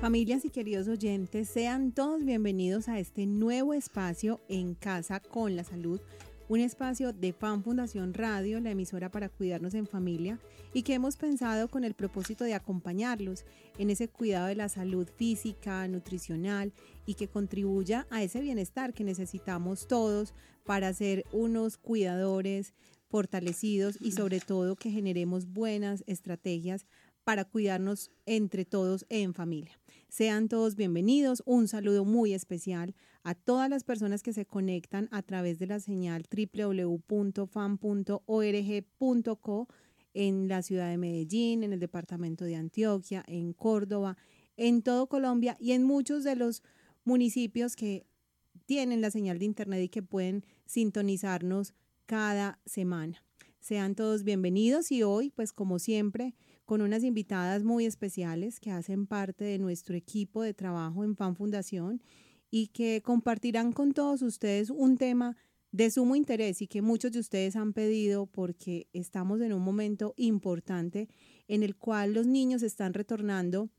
Familias y queridos oyentes, sean todos bienvenidos a este nuevo espacio en Casa con la Salud, un espacio de FAN Fundación Radio, la emisora para cuidarnos en familia, y que hemos pensado con el propósito de acompañarlos en ese cuidado de la salud física, nutricional y que contribuya a ese bienestar que necesitamos todos para ser unos cuidadores fortalecidos y sobre todo que generemos buenas estrategias para cuidarnos entre todos en familia. Sean todos bienvenidos. Un saludo muy especial a todas las personas que se conectan a través de la señal www.fan.org.co en la ciudad de Medellín, en el departamento de Antioquia, en Córdoba, en todo Colombia y en muchos de los municipios que tienen la señal de internet y que pueden sintonizarnos cada semana. Sean todos bienvenidos y hoy, pues como siempre, con unas invitadas muy especiales que hacen parte de nuestro equipo de trabajo en Fan Fundación y que compartirán con todos ustedes un tema de sumo interés y que muchos de ustedes han pedido porque estamos en un momento importante en el cual los niños están retornando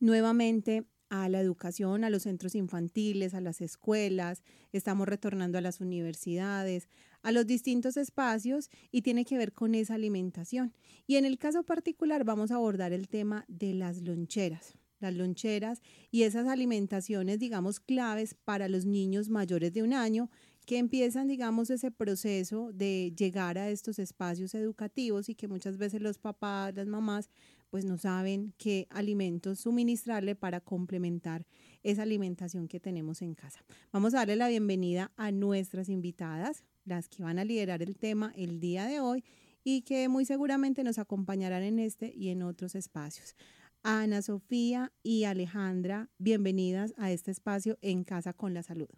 nuevamente a la educación, a los centros infantiles, a las escuelas, estamos retornando a las universidades, a los distintos espacios y tiene que ver con esa alimentación. Y en el caso particular vamos a abordar el tema de las loncheras las loncheras y esas alimentaciones, digamos, claves para los niños mayores de un año que empiezan, digamos, ese proceso de llegar a estos espacios educativos y que muchas veces los papás, las mamás, pues no saben qué alimentos suministrarle para complementar esa alimentación que tenemos en casa. Vamos a darle la bienvenida a nuestras invitadas, las que van a liderar el tema el día de hoy y que muy seguramente nos acompañarán en este y en otros espacios. Ana Sofía y Alejandra, bienvenidas a este espacio en Casa con la Salud.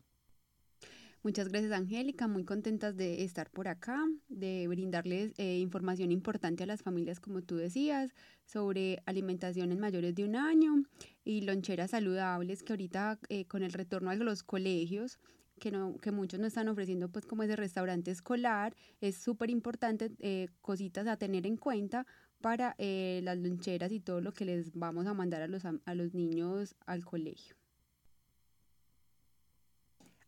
Muchas gracias, Angélica. Muy contentas de estar por acá, de brindarles eh, información importante a las familias, como tú decías, sobre alimentación en mayores de un año y loncheras saludables que ahorita eh, con el retorno a los colegios que, no, que muchos no están ofreciendo pues como ese restaurante escolar, es súper importante eh, cositas a tener en cuenta para las loncheras y todo lo que les vamos a mandar a los, a los niños al colegio.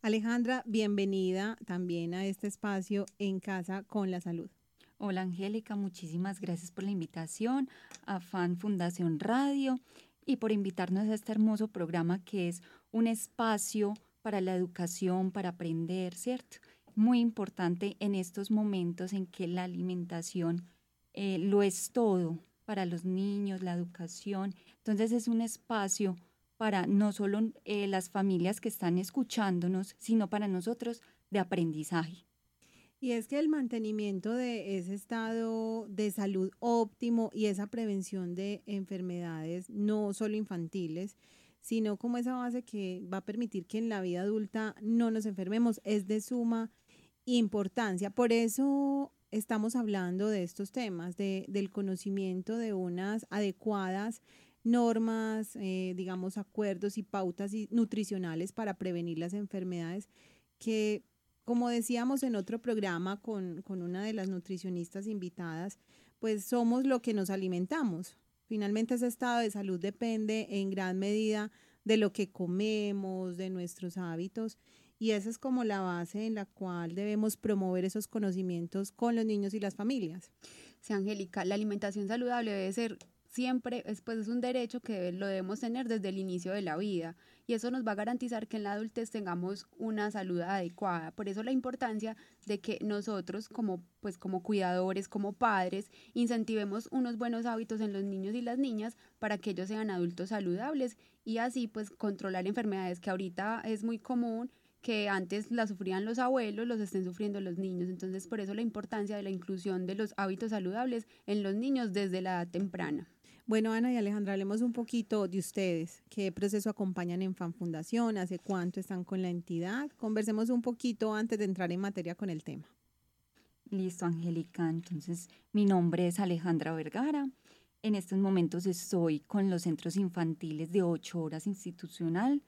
Alejandra, bienvenida también a este espacio en Casa con la Salud. Hola Angélica, muchísimas gracias por la invitación a Fan Fundación Radio y por invitarnos a este hermoso programa que es un espacio para la educación, para aprender, ¿cierto? Muy importante en estos momentos en que la alimentación eh, lo es todo para los niños, la educación. Entonces es un espacio para no solo eh, las familias que están escuchándonos, sino para nosotros de aprendizaje. Y es que el mantenimiento de ese estado de salud óptimo y esa prevención de enfermedades, no solo infantiles, sino como esa base que va a permitir que en la vida adulta no nos enfermemos, es de suma importancia. Por eso estamos hablando de estos temas, de, del conocimiento de unas adecuadas normas, eh, digamos, acuerdos y pautas nutricionales para prevenir las enfermedades que, como decíamos en otro programa con, con una de las nutricionistas invitadas, pues somos lo que nos alimentamos. Finalmente ese estado de salud depende en gran medida de lo que comemos, de nuestros hábitos. Y esa es como la base en la cual debemos promover esos conocimientos con los niños y las familias. Sí, Angélica, la alimentación saludable debe ser siempre es, pues, es un derecho que lo debemos tener desde el inicio de la vida y eso nos va a garantizar que en la adultez tengamos una salud adecuada. Por eso la importancia de que nosotros como pues como cuidadores, como padres, incentivemos unos buenos hábitos en los niños y las niñas para que ellos sean adultos saludables y así pues controlar enfermedades que ahorita es muy común que antes las sufrían los abuelos, los estén sufriendo los niños. Entonces, por eso la importancia de la inclusión de los hábitos saludables en los niños desde la edad temprana. Bueno, Ana y Alejandra, hablemos un poquito de ustedes. ¿Qué proceso acompañan en Fan Fundación? ¿Hace cuánto están con la entidad? Conversemos un poquito antes de entrar en materia con el tema. Listo, Angélica. Entonces, mi nombre es Alejandra Vergara. En estos momentos estoy con los centros infantiles de ocho horas institucional.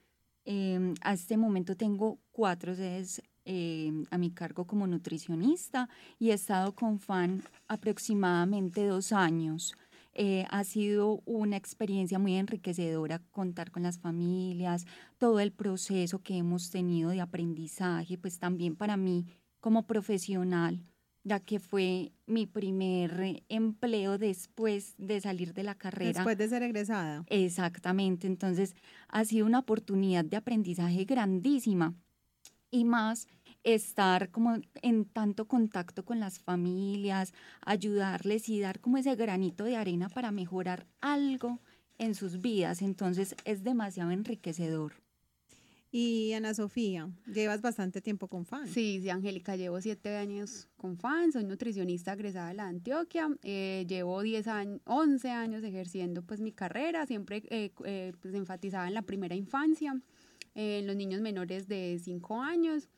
Eh, a este momento tengo cuatro sedes em, a mi cargo como nutricionista y he estado con FAN aproximadamente dos años. Eh, ha sido una experiencia muy enriquecedora contar con las familias, todo el proceso que hemos tenido de aprendizaje, pues también para mí como profesional, ya que fue mi primer empleo después de salir de la carrera. Después de ser egresada. Exactamente, entonces ha sido una oportunidad de aprendizaje grandísima y más estar como en tanto contacto con las familias, ayudarles y dar como ese granito de arena para mejorar algo en sus vidas. Entonces es demasiado enriquecedor. Y Ana Sofía, llevas bastante tiempo con FAN. Sí, sí, Angélica, llevo siete años con FAN, soy nutricionista egresada de la Antioquia, eh, llevo 10 años, 11 años ejerciendo pues mi carrera, siempre eh, eh, pues enfatizada en la primera infancia, en los niños menores de 5 años.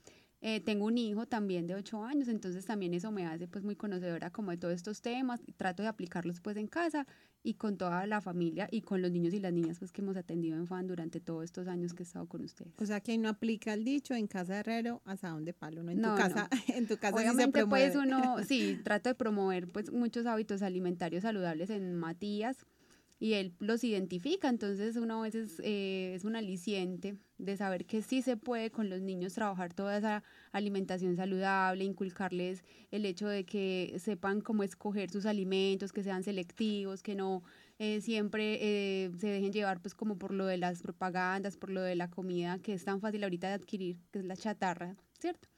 Eh, tengo un hijo también de 8 años, entonces también eso me hace pues muy conocedora como de todos estos temas, trato de aplicarlos pues en casa y con toda la familia y con los niños y las niñas pues que hemos atendido en FAN durante todos estos años que he estado con ustedes. O sea que no aplica el dicho en casa de herrero hasta donde palo, ¿no? En tu casa, en tu casa Obviamente pues uno, sí, trato de promover pues muchos hábitos alimentarios saludables en Matías, y él los identifica, entonces uno a veces eh, es un aliciente de saber que sí se puede con los niños trabajar toda esa alimentación saludable, inculcarles el hecho de que sepan cómo escoger sus alimentos, que sean selectivos, que no eh, siempre eh, se dejen llevar pues como por lo de las propagandas, por lo de la comida que es tan fácil ahorita de adquirir, que es la chatarra, ¿cierto?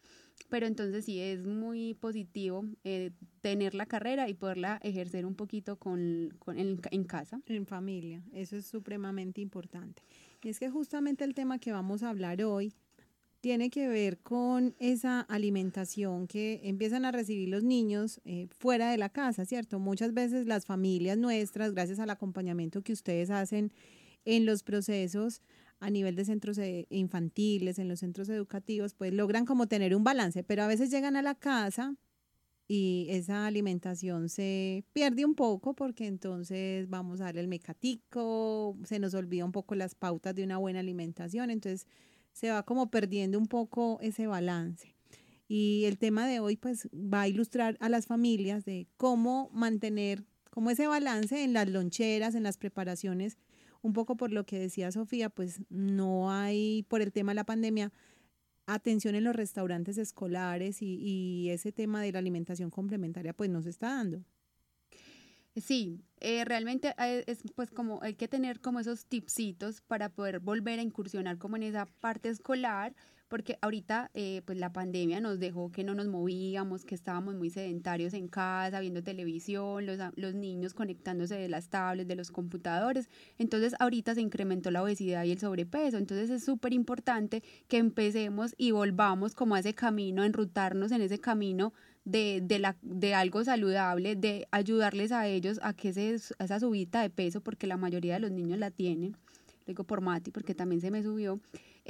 Pero entonces sí es muy positivo eh, tener la carrera y poderla ejercer un poquito con, con en, en, casa. En familia, eso es supremamente importante. Es que justamente el tema que vamos a hablar hoy tiene que ver con esa alimentación que empiezan a recibir los niños eh, fuera de la casa, ¿cierto? Muchas veces las familias nuestras, gracias al acompañamiento que ustedes hacen en los procesos, a nivel de centros eh, infantiles, en los centros educativos, pues logran como tener un balance, pero a veces llegan a la casa y esa alimentación se pierde un poco porque entonces vamos a darle el mecatico, se nos olvida un poco las pautas de una buena alimentación, entonces se va como perdiendo un poco ese balance. Y el tema de hoy pues va a ilustrar a las familias de cómo mantener como ese balance en las loncheras, en las preparaciones un poco por lo que decía Sofía, pues no hay, por el tema de la pandemia, atención en los restaurantes escolares y, ese tema de la alimentación complementaria pues no se está dando. Sí, eh, realmente eh, es pues como hay que tener como esos tipsitos para poder volver a incursionar como en esa parte escolar, porque ahorita eh, pues la pandemia nos dejó que no nos movíamos, que estábamos muy sedentarios en casa, viendo televisión, los, los niños conectándose de las tablets, de los computadores. Entonces ahorita se incrementó la obesidad y el sobrepeso. Entonces es súper importante que empecemos y volvamos como a ese camino, enrutarnos en ese camino de, de, la, de algo saludable, de ayudarles a ellos a que ese, esa subida de peso, porque la mayoría de los niños la tienen, digo por Mati, porque también se me subió,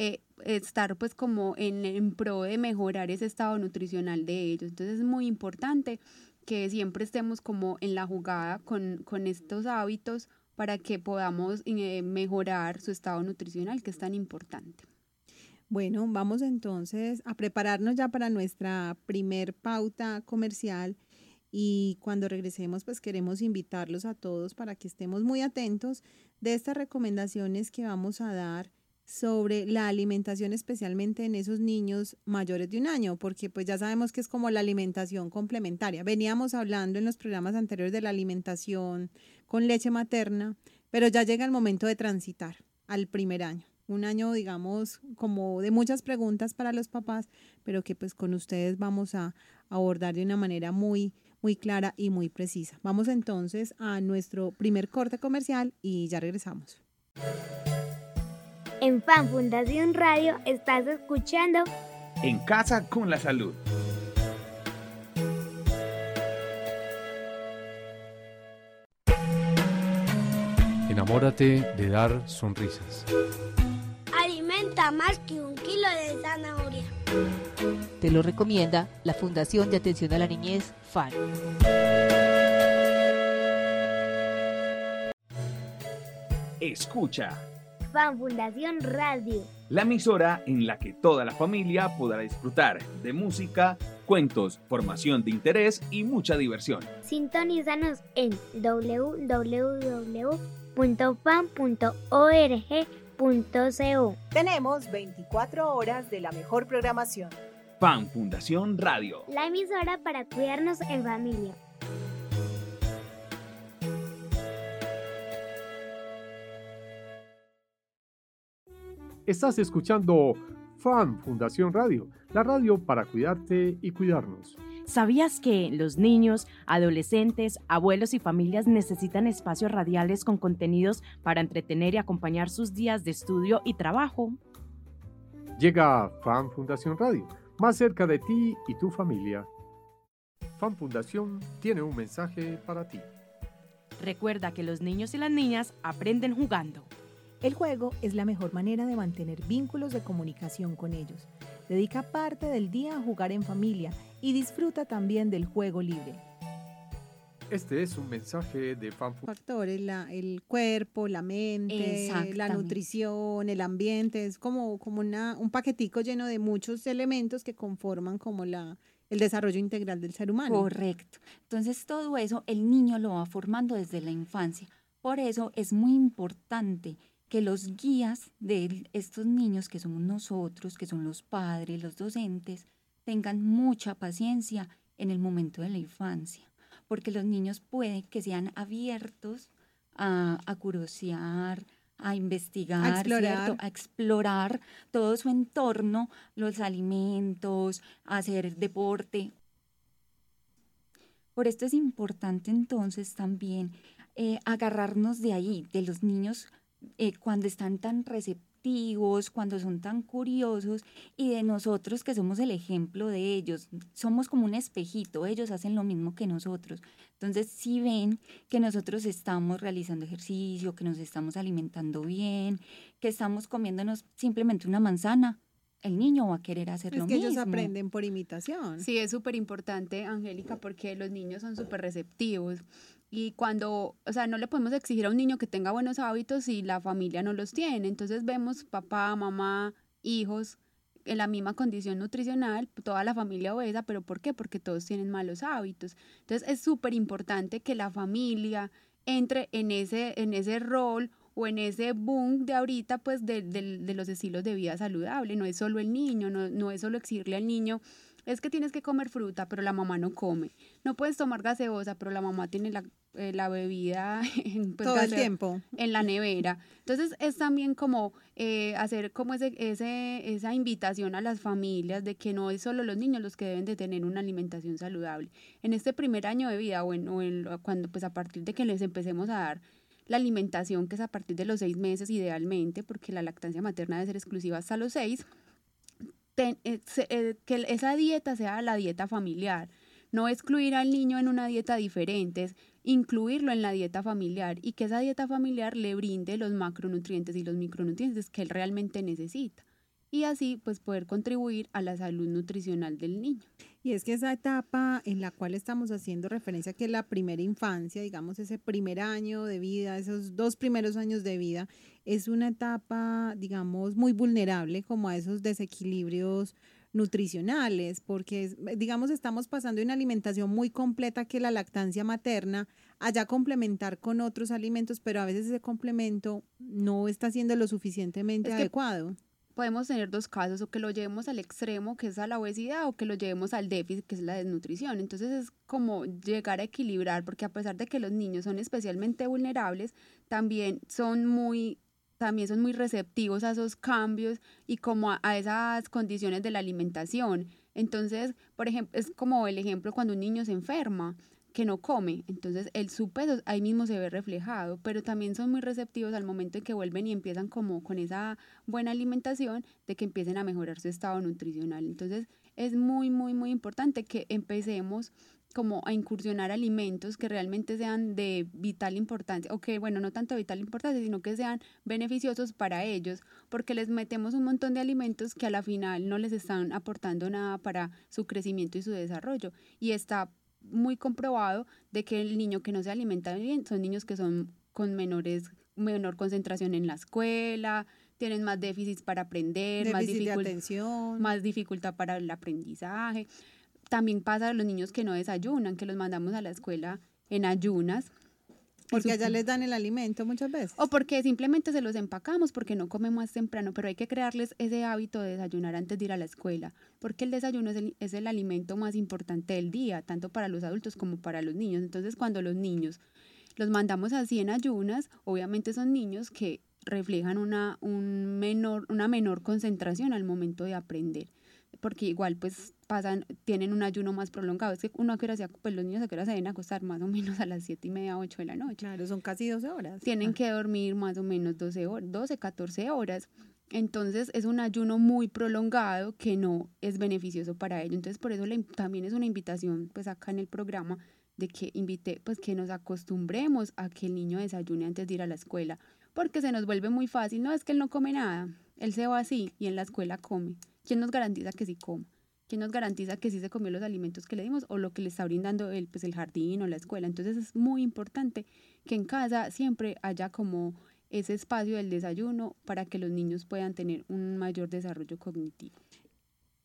eh, estar pues como en, en pro de mejorar ese estado nutricional de ellos. Entonces es muy importante que siempre estemos como en la jugada con, con estos hábitos para que podamos eh, mejorar su estado nutricional, que es tan importante. Bueno, vamos entonces a prepararnos ya para nuestra primer pauta comercial y cuando regresemos pues queremos invitarlos a todos para que estemos muy atentos de estas recomendaciones que vamos a dar sobre la alimentación, especialmente en esos niños mayores de un año, porque pues ya sabemos que es como la alimentación complementaria. Veníamos hablando en los programas anteriores de la alimentación con leche materna, pero ya llega el momento de transitar al primer año. Un año, digamos, como de muchas preguntas para los papás, pero que pues con ustedes vamos a abordar de una manera muy, muy clara y muy precisa. Vamos entonces a nuestro primer corte comercial y ya regresamos. En Fan Fundación Radio estás escuchando En Casa con la Salud. Enamórate de dar sonrisas. Alimenta más que un kilo de zanahoria. Te lo recomienda la Fundación de Atención a la Niñez, FAN. Escucha Fan Fundación Radio. La emisora en la que toda la familia podrá disfrutar de música, cuentos, formación de interés y mucha diversión. Sintonízanos en www.fan.org.co. Tenemos 24 horas de la mejor programación. Fan Fundación Radio. La emisora para cuidarnos en familia. Estás escuchando Fan Fundación Radio, la radio para cuidarte y cuidarnos. ¿Sabías que los niños, adolescentes, abuelos y familias necesitan espacios radiales con contenidos para entretener y acompañar sus días de estudio y trabajo? Llega Fan Fundación Radio, más cerca de ti y tu familia. Fan Fundación tiene un mensaje para ti. Recuerda que los niños y las niñas aprenden jugando. El juego es la mejor manera de mantener vínculos de comunicación con ellos. Dedica parte del día a jugar en familia y disfruta también del juego libre. Este es un mensaje de Fan Fundación. Factores, la- el cuerpo, la mente, la nutrición, el ambiente, es como, como una, un paquetico lleno de muchos elementos que conforman como la, el desarrollo integral del ser humano. Correcto. Entonces todo eso el niño lo va formando desde la infancia. Por eso es muy importante que los guías de estos niños, que somos nosotros, que son los padres, los docentes, tengan mucha paciencia en el momento de la infancia, porque los niños pueden que sean abiertos a, a curiosear, a investigar, A explorar. ¿cierto? a explorar todo su entorno, los alimentos, hacer deporte. Por esto es importante entonces también eh, agarrarnos de ahí, de los niños eh, cuando están tan receptivos, cuando son tan curiosos y de nosotros que somos el ejemplo de ellos. Somos como un espejito, ellos hacen lo mismo que nosotros. Entonces, si ven que nosotros estamos realizando ejercicio, que nos estamos alimentando bien, que estamos comiéndonos simplemente una manzana, el niño va a querer hacer es lo que mismo. ellos aprenden por imitación. Sí, es súper importante, Angélica, porque los niños son súper receptivos. Y cuando, o sea, no le podemos exigir a un niño que tenga buenos hábitos si la familia no los tiene. Entonces vemos papá, mamá, hijos en la misma condición nutricional, toda la familia obesa, pero ¿por qué? Porque todos tienen malos hábitos. Entonces es súper importante que la familia entre en ese, en ese rol o en ese boom de ahorita, pues de, de- de los estilos de vida saludable. No es solo el niño, no, no es solo exigirle al niño, es que tienes que comer fruta, pero la mamá no come. No puedes tomar gaseosa, pero la mamá tiene la, eh, la bebida en, pues, Todo el tiempo. en la nevera. Entonces es también como eh, hacer como ese, ese, esa invitación a las familias de que no es solo los niños los que deben de tener una alimentación saludable. En este primer año de vida o, en, o en lo- cuando pues a partir de que les empecemos a dar la alimentación, que es a partir de los seis meses idealmente, porque la lactancia materna debe ser exclusiva hasta los seis, ten- eh, se- eh, que esa dieta sea la dieta familiar. No excluir al niño en una dieta diferente, incluirlo en la dieta familiar y que esa dieta familiar le brinde los macronutrientes y los micronutrientes que él realmente necesita. Y así pues poder contribuir a la salud nutricional del niño. Y es que esa etapa en la cual estamos haciendo referencia, que es la primera infancia, digamos, ese primer año de vida, esos dos primeros años de vida, es una etapa, digamos, muy vulnerable como a esos desequilibrios nutricionales, porque, digamos, estamos pasando de una alimentación muy completa que la lactancia materna, allá complementar con otros alimentos, pero a veces ese complemento no está siendo lo suficientemente Es adecuado. podemos tener dos casos, o que lo llevemos al extremo, que es a la obesidad, o que lo llevemos al déficit, que es la desnutrición. Entonces es como llegar a equilibrar, porque a pesar de que los niños son especialmente vulnerables, también son muy también son muy receptivos a esos cambios y como a, esas condiciones de la alimentación. Entonces, por ejemplo, es como el ejemplo cuando un niño se enferma, que no come, entonces el su peso ahí mismo se ve reflejado, pero también son muy receptivos al momento en que vuelven y empiezan como con esa buena alimentación de que empiecen a mejorar su estado nutricional. Entonces es muy, muy, muy importante que empecemos como a incursionar alimentos que realmente sean de vital importancia, o que, bueno, no tanto de vital importancia, sino que sean beneficiosos para ellos, porque les metemos un montón de alimentos que a la final no les están aportando nada para su crecimiento y su desarrollo. Y está muy comprobado de que el niño que no se alimenta bien son niños que son con menores menor concentración en la escuela, tienen más déficits para aprender, más, Déficit de atención. más dificultad para el aprendizaje. También pasa a los niños que no desayunan, que los mandamos a la escuela en ayunas. Porque allá les dan el alimento muchas veces. O porque simplemente se los empacamos porque no comemos más temprano, pero hay que crearles ese hábito de desayunar antes de ir a la escuela, porque el desayuno es el, es el alimento más importante del día, tanto para los adultos como para los niños. Entonces, cuando los niños los mandamos así en ayunas, obviamente son niños que reflejan una, un menor, una menor concentración al momento de aprender porque igual pues pasan, tienen un ayuno más prolongado. Es que uno a qué hora se, pues los niños a qué hora se deben acostar más o menos a las 7 y media, 8 de la noche. Claro, son casi 12 horas. Tienen Ah. que dormir más o menos 12, horas, 12, 14 horas. Entonces es un ayuno muy prolongado que no es beneficioso para ellos. Entonces por eso in- también es una invitación pues acá en el programa de que invite, pues que nos acostumbremos a que el niño desayune antes de ir a la escuela, porque se nos vuelve muy fácil, no es que él no come nada, él se va así y en la escuela come. ¿Quién nos garantiza que sí coma? ¿Quién nos garantiza que sí se comió los alimentos que le dimos o lo que le está brindando el, pues, el jardín o la escuela? Entonces es muy importante que en casa siempre haya como ese espacio del desayuno para que los niños puedan tener un mayor desarrollo cognitivo.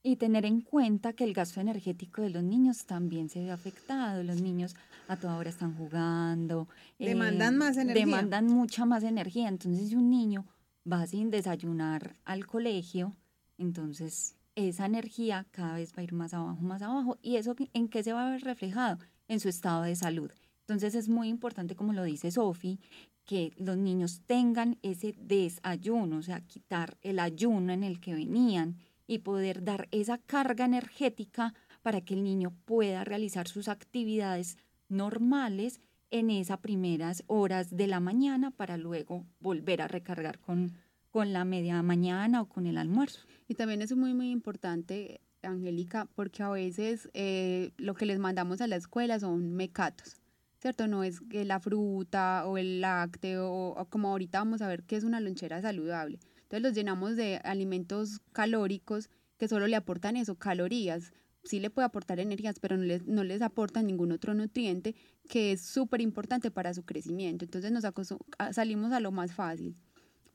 Y tener en cuenta que el gasto energético de los niños también se ve afectado. Los niños a toda hora están jugando. eh, Demandan más energía. Demandan mucha más energía. Entonces, si un niño va sin desayunar al colegio, entonces esa energía cada vez va a ir más abajo, más abajo. ¿Y eso en qué se va a ver reflejado? En su estado de salud. Entonces, es muy importante, como lo dice Sofi, que los niños tengan ese desayuno, o sea, quitar el ayuno en el que venían y poder dar esa carga energética para que el niño pueda realizar sus actividades normales en esas primeras horas de la mañana para luego volver a recargar con, con la media mañana o con el almuerzo. Y también es muy, muy importante, Angélica, porque a veces eh, lo que les mandamos a la escuela son mecatos, ¿cierto? No es que la fruta o el lácteo, o, como ahorita vamos a ver que es una lonchera saludable. Entonces los llenamos de alimentos calóricos que solo le aportan eso, calorías. Sí le puede aportar energías, pero no les, no les aportan ningún otro nutriente que es súper importante para su crecimiento. Entonces nos salimos a lo más fácil.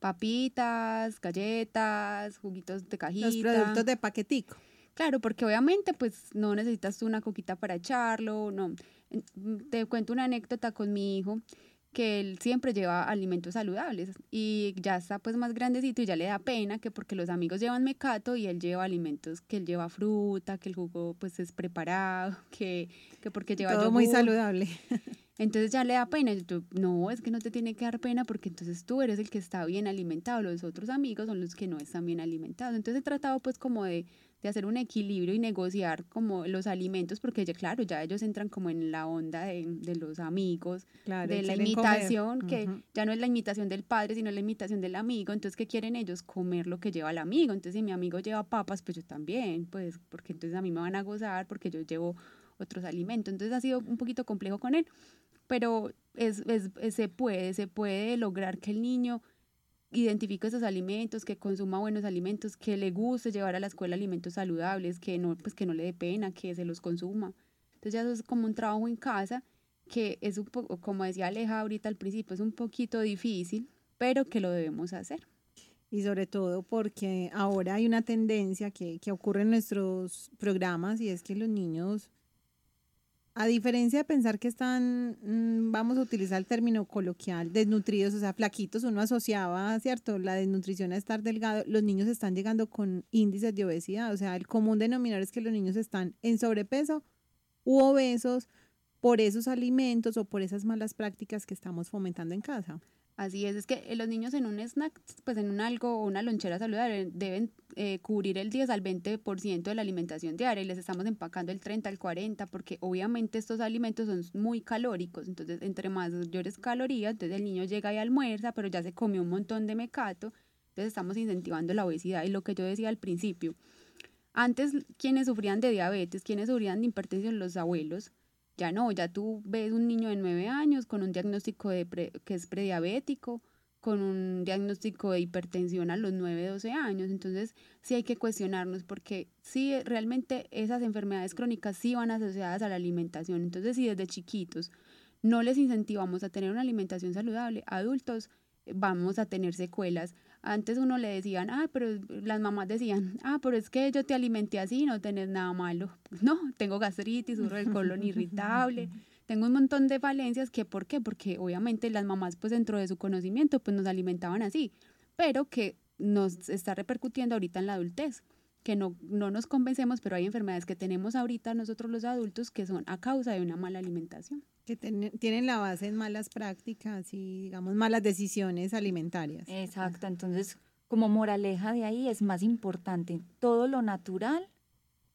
Papitas, galletas, juguitos de cajita. Los productos de paquetico. Claro, porque obviamente pues no necesitas tú una coquita para echarlo, no. Te cuento una anécdota con mi hijo que él siempre lleva alimentos saludables y ya está pues más grandecito y ya le da pena que porque los amigos llevan mecato y él lleva alimentos, que él lleva fruta, que el jugo pues es preparado, que, que porque lleva Todo muy saludable. Entonces ya le da pena. Y tú, no, es que no te tiene que dar pena porque entonces tú eres el que está bien alimentado. Los otros amigos son los que no están bien alimentados. Entonces he tratado pues como de, de hacer un equilibrio y negociar como los alimentos porque ya claro, ya ellos entran como en la onda de, de los amigos, Claro, de la comer. imitación, que ya no es la imitación del padre, sino la imitación del amigo. Entonces, ¿qué quieren ellos? Comer lo que lleva el amigo. Entonces, si mi amigo lleva papas, pues yo también, pues porque entonces a mí me van a gozar porque yo llevo otros alimentos. Entonces ha sido un poquito complejo con él, pero se puede, se puede lograr que el niño identifique esos alimentos, que consuma buenos alimentos, que le guste llevar a la escuela alimentos saludables, que no, pues que no le dé pena, que se los consuma. Entonces ya eso es como un trabajo en casa que es un poco, como decía Aleja ahorita al principio, es un poquito difícil, pero que lo debemos hacer. Y sobre todo porque ahora hay una tendencia que, que ocurre en nuestros programas y es que los niños, a diferencia de pensar que están, mm, vamos a utilizar el término coloquial, desnutridos, o sea, flaquitos, uno asociaba, ¿cierto? La desnutrición a estar delgado, los niños están llegando con índices de obesidad, o sea, el común denominador es que los niños están en sobrepeso u obesos por esos alimentos o por esas malas prácticas que estamos fomentando en casa. Así es, es que eh, los niños en un snack, pues en un algo o una lonchera saludable deben eh, cubrir el 10 al 20% de la alimentación diaria y les estamos empacando el 30 al 40 porque obviamente estos alimentos son muy calóricos, entonces entre mayores calorías, entonces el niño llega y almuerza, pero ya se comió un montón de mecato, entonces estamos incentivando la obesidad y lo que yo decía al principio, antes quienes sufrían de diabetes, quienes sufrían de hipertensión, los abuelos, ya no, ya tú ves un niño de 9 años con un diagnóstico de que es prediabético, con un diagnóstico de hipertensión a los 9, 12 años. Entonces, sí hay que cuestionarnos porque sí, realmente esas enfermedades crónicas sí van asociadas a la alimentación. Entonces, si desde chiquitos no les incentivamos a tener una alimentación saludable, adultos eh, vamos a tener secuelas Antes uno le decían, ah, pero las mamás decían, ah, pero es que yo te alimenté así, no tenés nada malo. No, tengo gastritis, sufro del colon irritable, tengo un montón de falencias que, ¿por qué? Porque obviamente las mamás, pues dentro de su conocimiento, pues nos alimentaban así, pero que nos está repercutiendo ahorita en la adultez que no, no nos convencemos, pero hay enfermedades que tenemos ahorita nosotros los adultos que son a causa de una mala alimentación. Que tienen la base en malas prácticas y, digamos, malas decisiones alimentarias. Exacto, entonces, como moraleja de ahí es más importante todo lo natural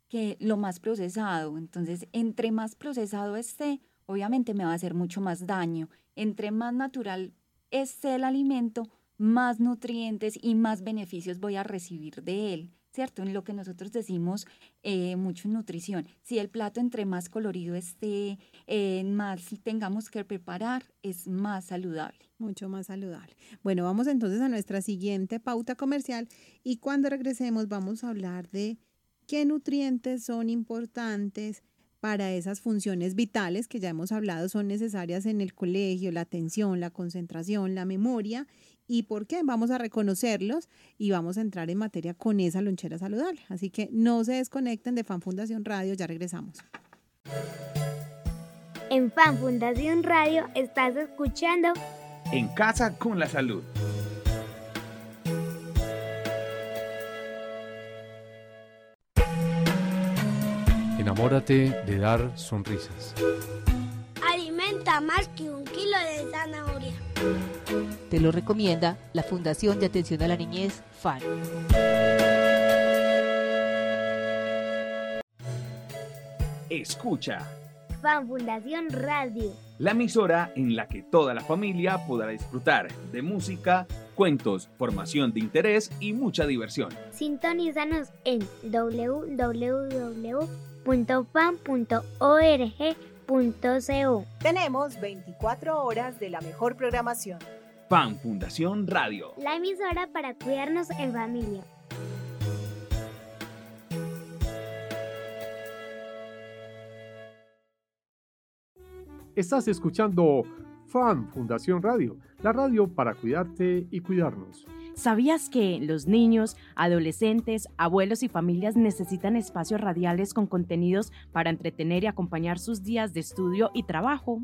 que lo más procesado. Entonces, entre más procesado esté, obviamente me va a hacer mucho más daño. Entre más natural esté el alimento, más nutrientes y más beneficios voy a recibir de él. ¿Cierto? En lo que nosotros decimos eh, mucho nutrición. Si el plato entre más colorido esté, eh, más tengamos que preparar, es más saludable. Mucho más saludable. Bueno, vamos entonces a nuestra siguiente pauta comercial y cuando regresemos vamos a hablar de qué nutrientes son importantes para esas funciones vitales que ya hemos hablado son necesarias en el colegio, la atención, la concentración, la memoria ¿Y por qué? Vamos a reconocerlos y vamos a entrar en materia con esa lonchera saludable. Así que no se desconecten de Fan Fundación Radio, ya regresamos. En Fan Fundación Radio estás escuchando En Casa con la Salud. Enamórate de dar sonrisas. Alimenta más que un kilo de zanahoria. Te lo recomienda la Fundación de Atención a la Niñez, FAN. Escucha. FAN Fundación Radio. La emisora en la que toda la familia podrá disfrutar de música, cuentos, formación de interés y mucha diversión. Sintonízanos en www.fan.org.co. Tenemos 24 horas de la mejor programación. Fan Fundación Radio. La emisora para cuidarnos en familia. Estás escuchando Fan Fundación Radio, la radio para cuidarte y cuidarnos. ¿Sabías que los niños, adolescentes, abuelos y familias necesitan espacios radiales con contenidos para entretener y acompañar sus días de estudio y trabajo?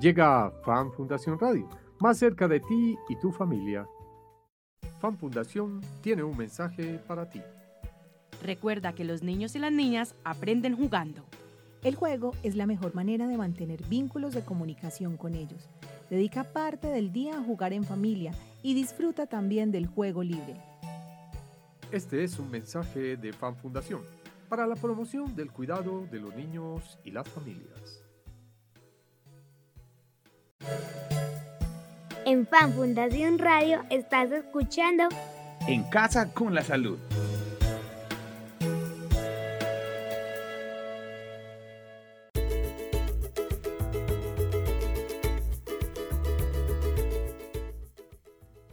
Llega Fan Fundación Radio más cerca de ti y tu familia. Fan Fundación tiene un mensaje para ti. Recuerda que los niños y las niñas aprenden jugando. El juego es la mejor manera de mantener vínculos de comunicación con ellos. Dedica parte del día a jugar en familia y disfruta también del juego libre. Este es un mensaje de Fan Fundación para la promoción del cuidado de los niños y las familias. En Fan Fundación Radio estás escuchando En Casa con la Salud.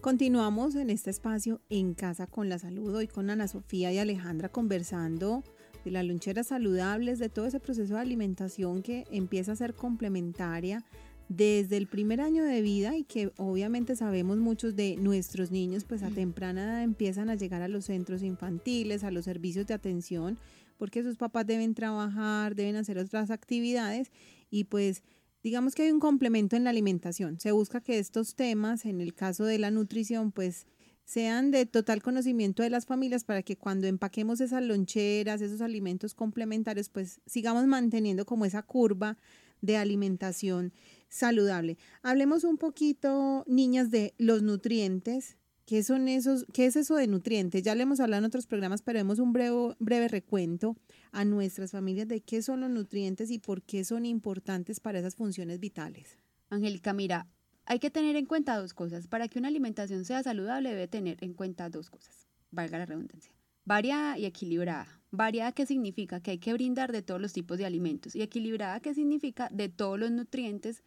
Continuamos en este espacio en Casa con la Salud, hoy con Ana Sofía y Alejandra conversando de las loncheras saludables, de todo ese proceso de alimentación que empieza a ser complementaria desde el primer año de vida y que obviamente sabemos muchos de nuestros niños pues a temprana edad empiezan a llegar a los centros infantiles, a los servicios de atención, porque sus papás deben trabajar, deben hacer otras actividades y pues digamos que hay un complemento en la alimentación. Se busca que estos temas, en el caso de la nutrición, pues sean de total conocimiento de las familias para que cuando empaquemos esas loncheras, esos alimentos complementarios, pues sigamos manteniendo como esa curva de alimentación saludable. Hablemos un poquito, niñas, de los nutrientes. ¿Qué son esos? ¿Qué es eso de nutrientes? Ya le hemos hablado en otros programas, pero hemos un breve, recuento a nuestras familias de qué son los nutrientes y por qué son importantes para esas funciones vitales. Angélica, mira, hay que tener en cuenta dos cosas. Para que una alimentación sea saludable debe tener en cuenta dos cosas, valga la redundancia. Variada y equilibrada. Variada que significa que hay que brindar de todos los tipos de alimentos y equilibrada que significa de todos los nutrientes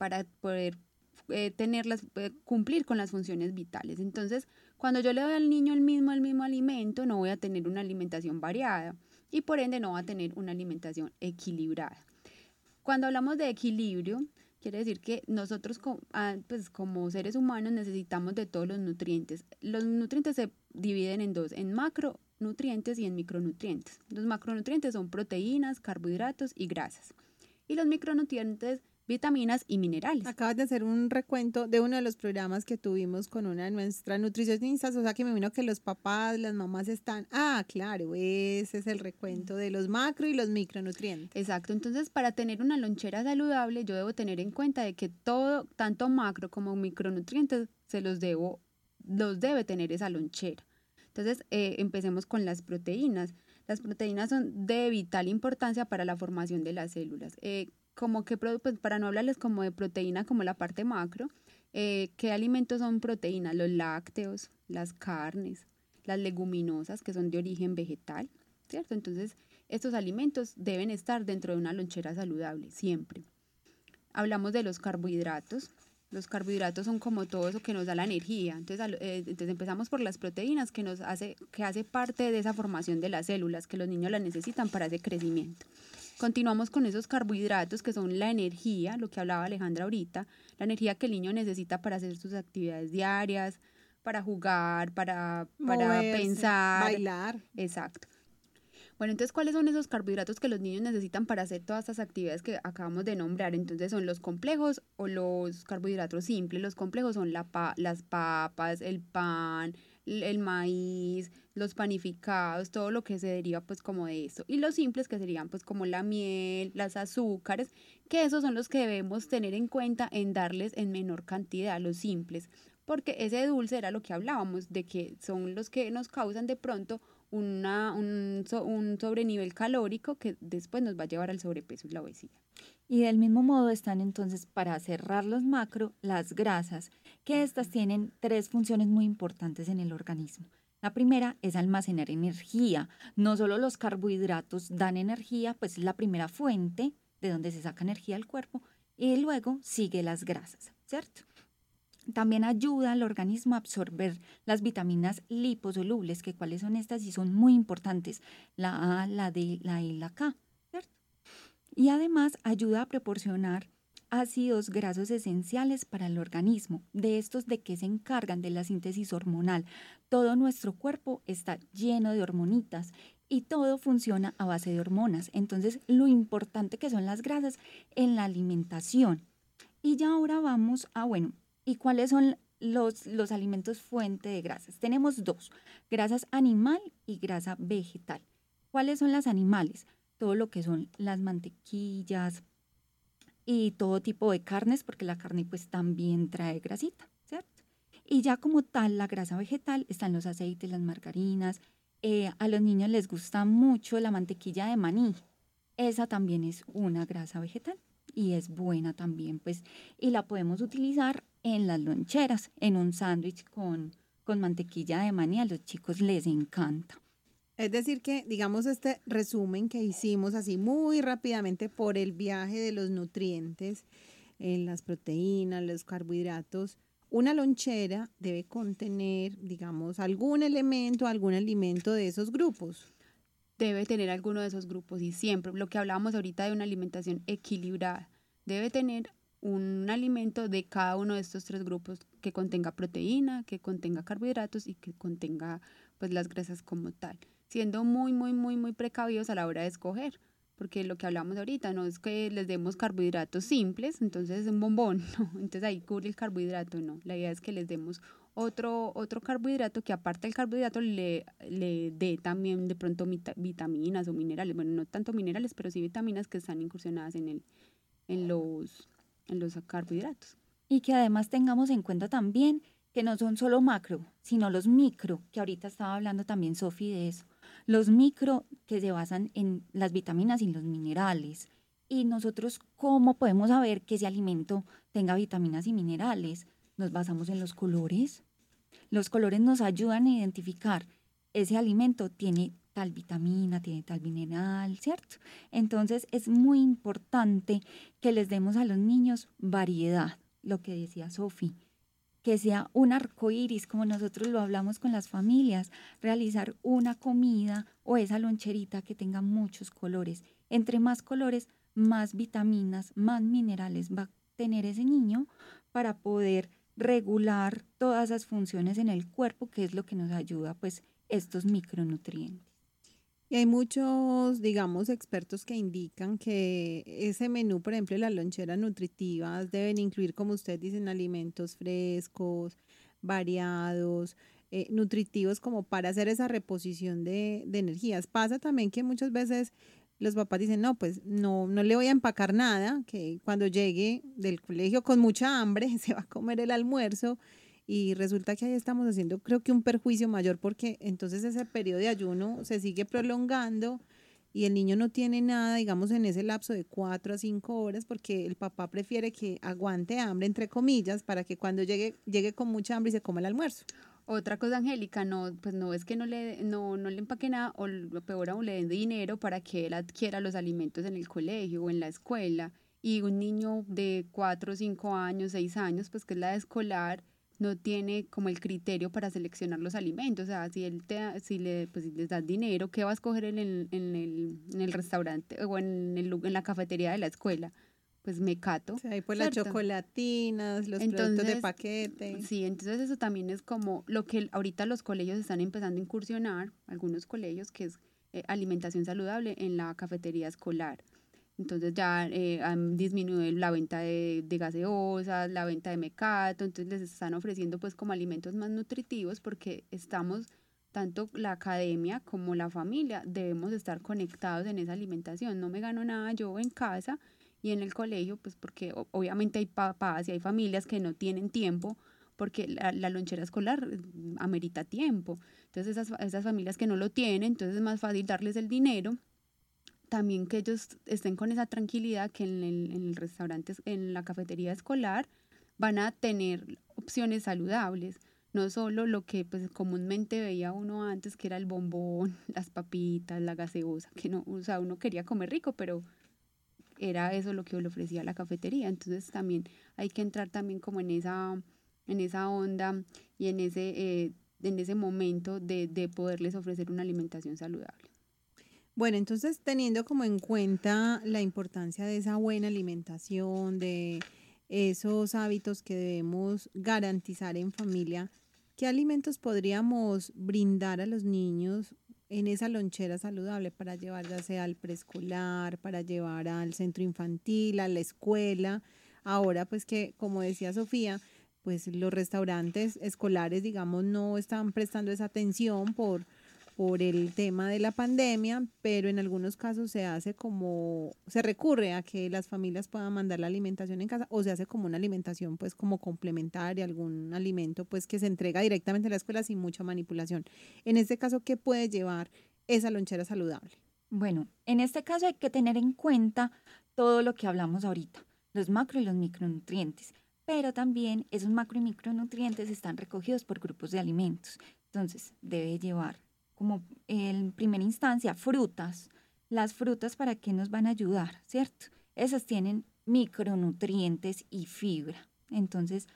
para poder eh, tenerlas, eh, cumplir con las funciones vitales. Entonces, cuando yo le doy al niño el mismo, el mismo alimento, no voy a tener una alimentación variada y por ende no va a tener una alimentación equilibrada. Cuando hablamos de equilibrio, Quiere decir que nosotros ah, pues, como seres humanos necesitamos de todos los nutrientes. Los nutrientes se dividen en dos, en macronutrientes y en micronutrientes. Los macronutrientes son proteínas, carbohidratos y grasas. Y los micronutrientes vitaminas y minerales. Acabas de hacer un recuento de uno de los programas que tuvimos con una de nuestras nutricionistas, o sea que me vino que los papás, las mamás están, ah, claro, ese es el recuento de los macro y los micronutrientes. Exacto, entonces para tener una lonchera saludable yo debo tener en cuenta de que todo, tanto macro como micronutrientes, se los debo, los debe tener esa lonchera. Entonces, eh, empecemos con las proteínas. Las proteínas son de vital importancia para la formación de las células. Eh, como que, pues, para no hablarles como de proteína, como la parte macro, eh, ¿qué alimentos son proteínas? Los lácteos, las carnes, las leguminosas, que son de origen vegetal, ¿cierto? Entonces, estos alimentos deben estar dentro de una lonchera saludable, siempre. Hablamos de los carbohidratos. Los carbohidratos son como todo eso que nos da la energía. Entonces, eh, entonces empezamos por las proteínas, que, nos hace, que hace parte de esa formación de las células, que los niños las necesitan para ese crecimiento. Continuamos con esos carbohidratos que son la energía, lo que hablaba Alejandra ahorita, la energía que el niño necesita para hacer sus actividades diarias, para jugar, para, para pensar. Bailar. Exacto. Bueno, entonces, ¿cuáles son esos carbohidratos que los niños necesitan para hacer todas estas actividades que acabamos de nombrar? Entonces, son los complejos o los carbohidratos simples. Los complejos son la las papas, el pan, el maíz, los panificados, todo lo que se deriva pues como de eso. Y los simples que serían pues como la miel, las azúcares, que esos son los que debemos tener en cuenta en darles en menor cantidad, los simples. Porque ese dulce era lo que hablábamos, de que son los que nos causan de pronto una, un, un sobrenivel calórico que después nos va a llevar al sobrepeso y la obesidad. Y del mismo modo están entonces para cerrar los macro las grasas, estas tienen tres funciones muy importantes en el organismo. La primera es almacenar energía. No solo los carbohidratos dan energía, pues es la primera fuente de donde se saca energía al cuerpo, y luego sigue las grasas, ¿cierto? También ayuda al organismo a absorber las vitaminas liposolubles, que cuáles son estas y son muy importantes, la A, la D, la E la K, ¿cierto? Y además ayuda a proporcionar ácidos grasos esenciales para el organismo, de estos de que se encargan de la síntesis hormonal. Todo nuestro cuerpo está lleno de hormonitas y todo funciona a base de hormonas. Entonces, lo importante que son las grasas en la alimentación. Y ya ahora vamos a, bueno, ¿y cuáles son los, los alimentos fuente de grasas? Tenemos dos, grasas animal y grasa vegetal. ¿Cuáles son las animales? Todo lo que son las mantequillas, y todo tipo de carnes, porque la carne pues también trae grasita, ¿cierto? Y ya como tal, la grasa vegetal están los aceites, las margarinas. Eh, a los niños les gusta mucho la mantequilla de maní. Esa también es una grasa vegetal y es buena también, pues, y la podemos utilizar en las loncheras, en un sándwich con, con mantequilla de maní. A los chicos les encanta. Es decir, que digamos este resumen que hicimos así muy rápidamente por el viaje de los nutrientes, en las proteínas, los carbohidratos, una lonchera debe contener, digamos, algún elemento, algún alimento de esos grupos. Debe tener alguno de esos grupos y siempre, lo que hablábamos ahorita de una alimentación equilibrada, debe tener un alimento de cada uno de estos tres grupos que contenga proteína, que contenga carbohidratos y que contenga pues las grasas como tal siendo muy, muy, muy, muy precavidos a la hora de escoger. Porque lo que hablamos ahorita no es que les demos carbohidratos simples, entonces es un bombón, no, entonces ahí cubre el carbohidrato, no. La idea es que les demos otro, otro carbohidrato que aparte del carbohidrato le, le dé también de pronto vitaminas o minerales, bueno, no tanto minerales, pero sí vitaminas que están incursionadas en, el, en, los, en los carbohidratos. Y que además tengamos en cuenta también que no son solo macro, sino los micro, que ahorita estaba hablando también Sofi de eso. Los micro que se basan en las vitaminas y los minerales. Y nosotros, ¿cómo podemos saber que ese alimento tenga vitaminas y minerales? Nos basamos en los colores. Los colores nos ayudan a identificar ese alimento tiene tal vitamina, tiene tal mineral, ¿cierto? Entonces es muy importante que les demos a los niños variedad, lo que decía Sofi que sea un arco iris, como nosotros lo hablamos con las familias, realizar una comida o esa loncherita que tenga muchos colores. Entre más colores, más vitaminas, más minerales va a tener ese niño para poder regular todas esas funciones en el cuerpo, que es lo que nos ayuda pues estos micronutrientes. Y hay muchos, digamos, expertos que indican que ese menú, por ejemplo, las loncheras nutritivas deben incluir, como ustedes dicen, alimentos frescos, variados, eh, nutritivos, como para hacer esa reposición de, de energías. Pasa también que muchas veces los papás dicen, no, pues no, no le voy a empacar nada, que cuando llegue del colegio con mucha hambre se va a comer el almuerzo y resulta que ahí estamos haciendo creo que un perjuicio mayor porque entonces ese periodo de ayuno se sigue prolongando y el niño no tiene nada, digamos, en ese lapso de cuatro a cinco horas porque el papá prefiere que aguante hambre, entre comillas, para que cuando llegue, llegue con mucha hambre y se coma el almuerzo. Otra cosa, Angélica, no, pues no es que no le, no, no le empaque nada, o lo peor aún le den dinero para que él adquiera los alimentos en el colegio o en la escuela. Y un niño de cuatro, cinco años, seis años, pues que es la de escolar, no tiene como el criterio para seleccionar los alimentos. O sea, si él te, si le, pues, les das dinero, ¿qué va a escoger en el, en el, en el restaurante o en, el, en la cafetería de la escuela? pues me cato. Sí, hay por las chocolatinas, los productos de paquete. Sí, entonces eso también es como lo que ahorita los colegios están empezando a incursionar, algunos colegios, que es eh, alimentación saludable en la cafetería escolar. Entonces ya eh, han disminuido la venta de, de, gaseosas, la venta de mecato, entonces les están ofreciendo pues como alimentos más nutritivos porque estamos, tanto la academia como la familia, debemos estar conectados en esa alimentación. No me gano nada yo en casa y en el colegio, pues porque obviamente hay papás y hay familias que no tienen tiempo porque la, lonchera escolar mm, amerita tiempo. Entonces esas, esas familias que no lo tienen, entonces es más fácil darles el dinero. También que ellos estén con esa tranquilidad que en el, restaurante, en la cafetería escolar, van a tener opciones saludables no solo lo que pues comúnmente veía uno antes que era el bombón, las papitas, la gaseosa, que no, o sea, uno quería comer rico, pero era eso lo que le ofrecía la cafetería. Entonces también hay que entrar también como en esa, en esa onda y en ese, eh, en ese momento de poderles ofrecer una alimentación saludable. Bueno, entonces teniendo como en cuenta la importancia de esa buena alimentación, de esos hábitos que debemos garantizar en familia, ¿qué alimentos podríamos brindar a los niños en esa lonchera saludable para llevar ya sea al preescolar, para llevar al centro infantil, a la escuela. Ahora, pues que, como decía Sofía, pues los restaurantes escolares, digamos, no están prestando esa atención por, por el tema de la pandemia, pero en algunos casos se hace como, se recurre a que las familias puedan mandar la alimentación en casa o se hace como una alimentación pues como complementaria, algún alimento pues que se entrega directamente a la escuela sin mucha manipulación. En este caso, ¿qué puede llevar esa lonchera saludable? Bueno, en este caso hay que tener en cuenta todo lo que hablamos ahorita, los macro y los micronutrientes, pero también esos macro y micronutrientes están recogidos por grupos de alimentos. Entonces, debe llevar como en primera instancia, frutas. Las frutas para qué nos van a ayudar, ¿cierto? Esas tienen micronutrientes y fibra. Entonces,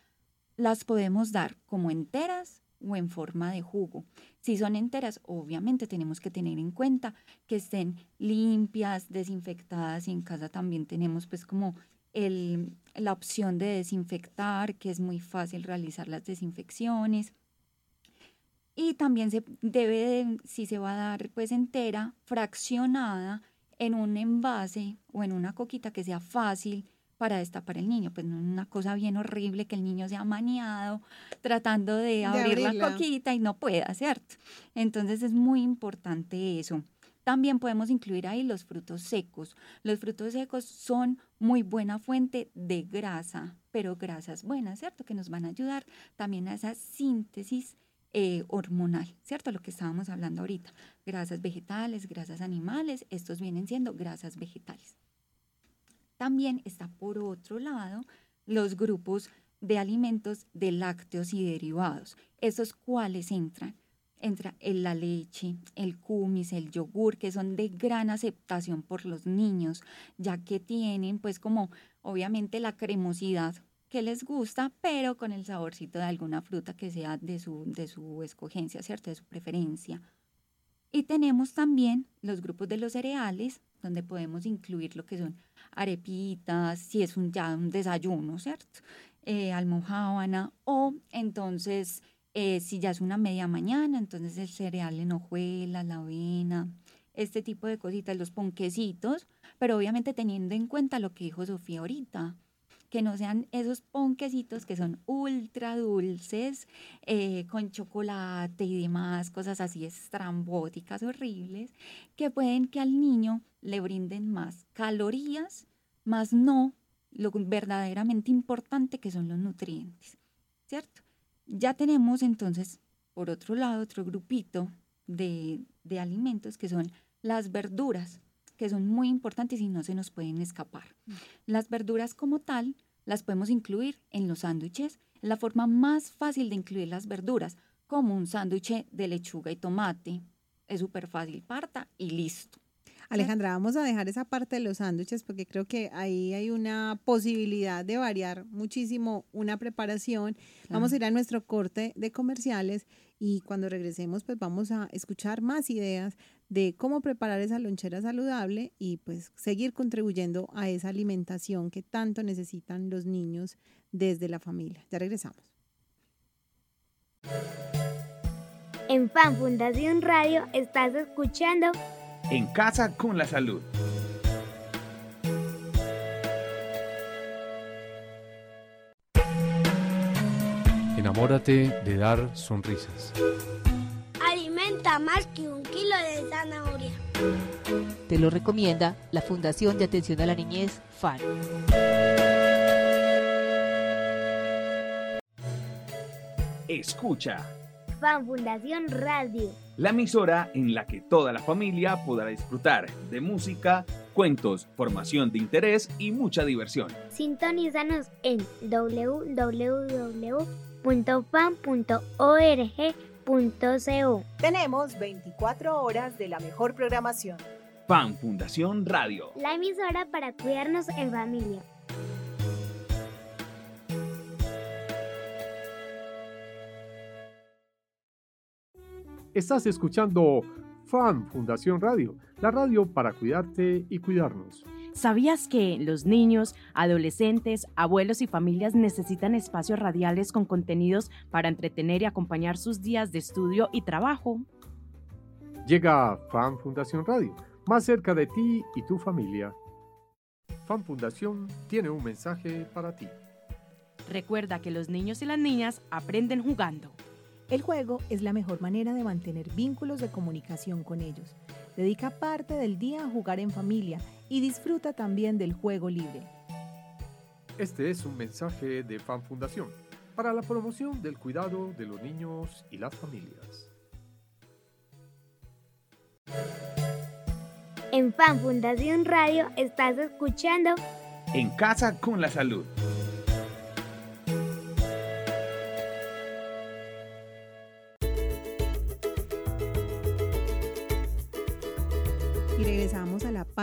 las podemos dar como enteras o en forma de jugo. Si son enteras, obviamente tenemos que tener en cuenta que estén limpias, desinfectadas y en casa también tenemos pues como el, la opción de desinfectar, que es muy fácil realizar las desinfecciones. Y también se debe, si se va a dar pues entera, fraccionada en un envase o en una coquita que sea fácil para destapar el niño. Pues no es una cosa bien horrible que el niño sea maniado tratando de abrir la coquita y no pueda, ¿cierto? Entonces es muy importante eso. También podemos incluir ahí los frutos secos. Los frutos secos son muy buena fuente de grasa, pero grasas buenas, ¿cierto? Que nos van a ayudar también a esa síntesis eh, hormonal, ¿cierto? Lo que estábamos hablando ahorita. Grasas vegetales, grasas animales, estos vienen siendo grasas vegetales. También está por otro lado los grupos de alimentos de lácteos y derivados. ¿Esos cuáles entran? Entra la leche, el kumis, el yogur, que son de gran aceptación por los niños, ya que tienen pues como obviamente la cremosidad que les gusta, pero con el saborcito de alguna fruta que sea de su, de su escogencia, ¿cierto? De su preferencia. Y tenemos también los grupos de los cereales, Donde podemos incluir lo que son arepitas, si es un, ya un desayuno, ¿cierto? Eh, o entonces eh, si ya es una media mañana, entonces el cereal en hojuelas, la avena, este tipo de cositas, los ponquecitos, pero obviamente teniendo en cuenta lo que dijo Sofía ahorita, que no sean esos ponquecitos que son ultra dulces, eh, con chocolate y demás, cosas así estrambóticas, horribles, que pueden que al niño le brinden más calorías, más no lo verdaderamente importante que son los nutrientes, ¿cierto? Ya tenemos entonces, por otro lado, otro grupito de, de alimentos que son las verduras, que son muy importantes y no se nos pueden escapar. Mm. Las verduras como tal las podemos incluir en los sándwiches. La forma más fácil de incluir las verduras, como un sándwich de lechuga y tomate. Es súper fácil, parta y listo. Alejandra, vamos a dejar esa parte de los sándwiches porque creo que ahí hay una posibilidad de variar muchísimo una preparación. Vamos a ir a nuestro corte de comerciales y cuando regresemos pues vamos a escuchar más ideas de cómo preparar esa lonchera saludable y pues seguir contribuyendo a esa alimentación que tanto necesitan los niños desde la familia. Ya regresamos. En Fan Fundación Radio estás escuchando En Casa con la Salud. Enamórate de dar sonrisas. Alimenta más que un kilo de zanahoria. Te lo recomienda la Fundación de Atención a la Niñez, FAN. Escucha. Fan Fundación Radio. La emisora en la que toda la familia podrá disfrutar de música, cuentos, formación de interés y mucha diversión. Sintonízanos en www Tenemos 24 horas de la mejor programación. Fan Fundación Radio. La emisora para cuidarnos en familia. Estás escuchando Fan Fundación Radio, la radio para cuidarte y cuidarnos. ¿Sabías que los niños, adolescentes, abuelos y familias necesitan espacios radiales con contenidos para entretener y acompañar sus días de estudio y trabajo? Llega Fan Fundación Radio, más cerca de ti y tu familia. Fan Fundación tiene un mensaje para ti. Recuerda que los niños y las niñas aprenden jugando. El juego es la mejor manera de mantener vínculos de comunicación con ellos. Dedica parte del día a jugar en familia y disfruta también del juego libre. Este es un mensaje de Fan Fundación para la promoción del cuidado de los niños y las familias. En Fan Fundación Radio estás escuchando En Casa con la Salud.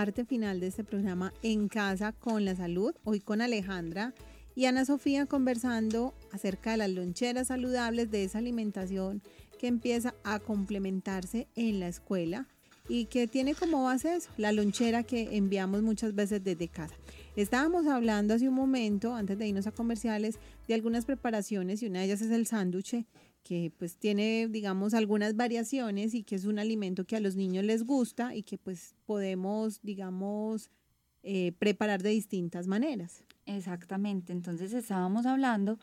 Parte final de este programa En Casa con la Salud, hoy con Alejandra y Ana Sofía conversando acerca de las loncheras saludables, de esa alimentación que empieza a complementarse en la escuela y que tiene como base la lonchera que enviamos muchas veces desde casa. Estábamos hablando hace un momento, antes de irnos a comerciales, de algunas preparaciones y una de ellas es el sándwich que pues tiene, digamos, algunas variaciones y que es un alimento que a los niños les gusta y que pues podemos, digamos, eh, preparar de distintas maneras. Exactamente, entonces estábamos hablando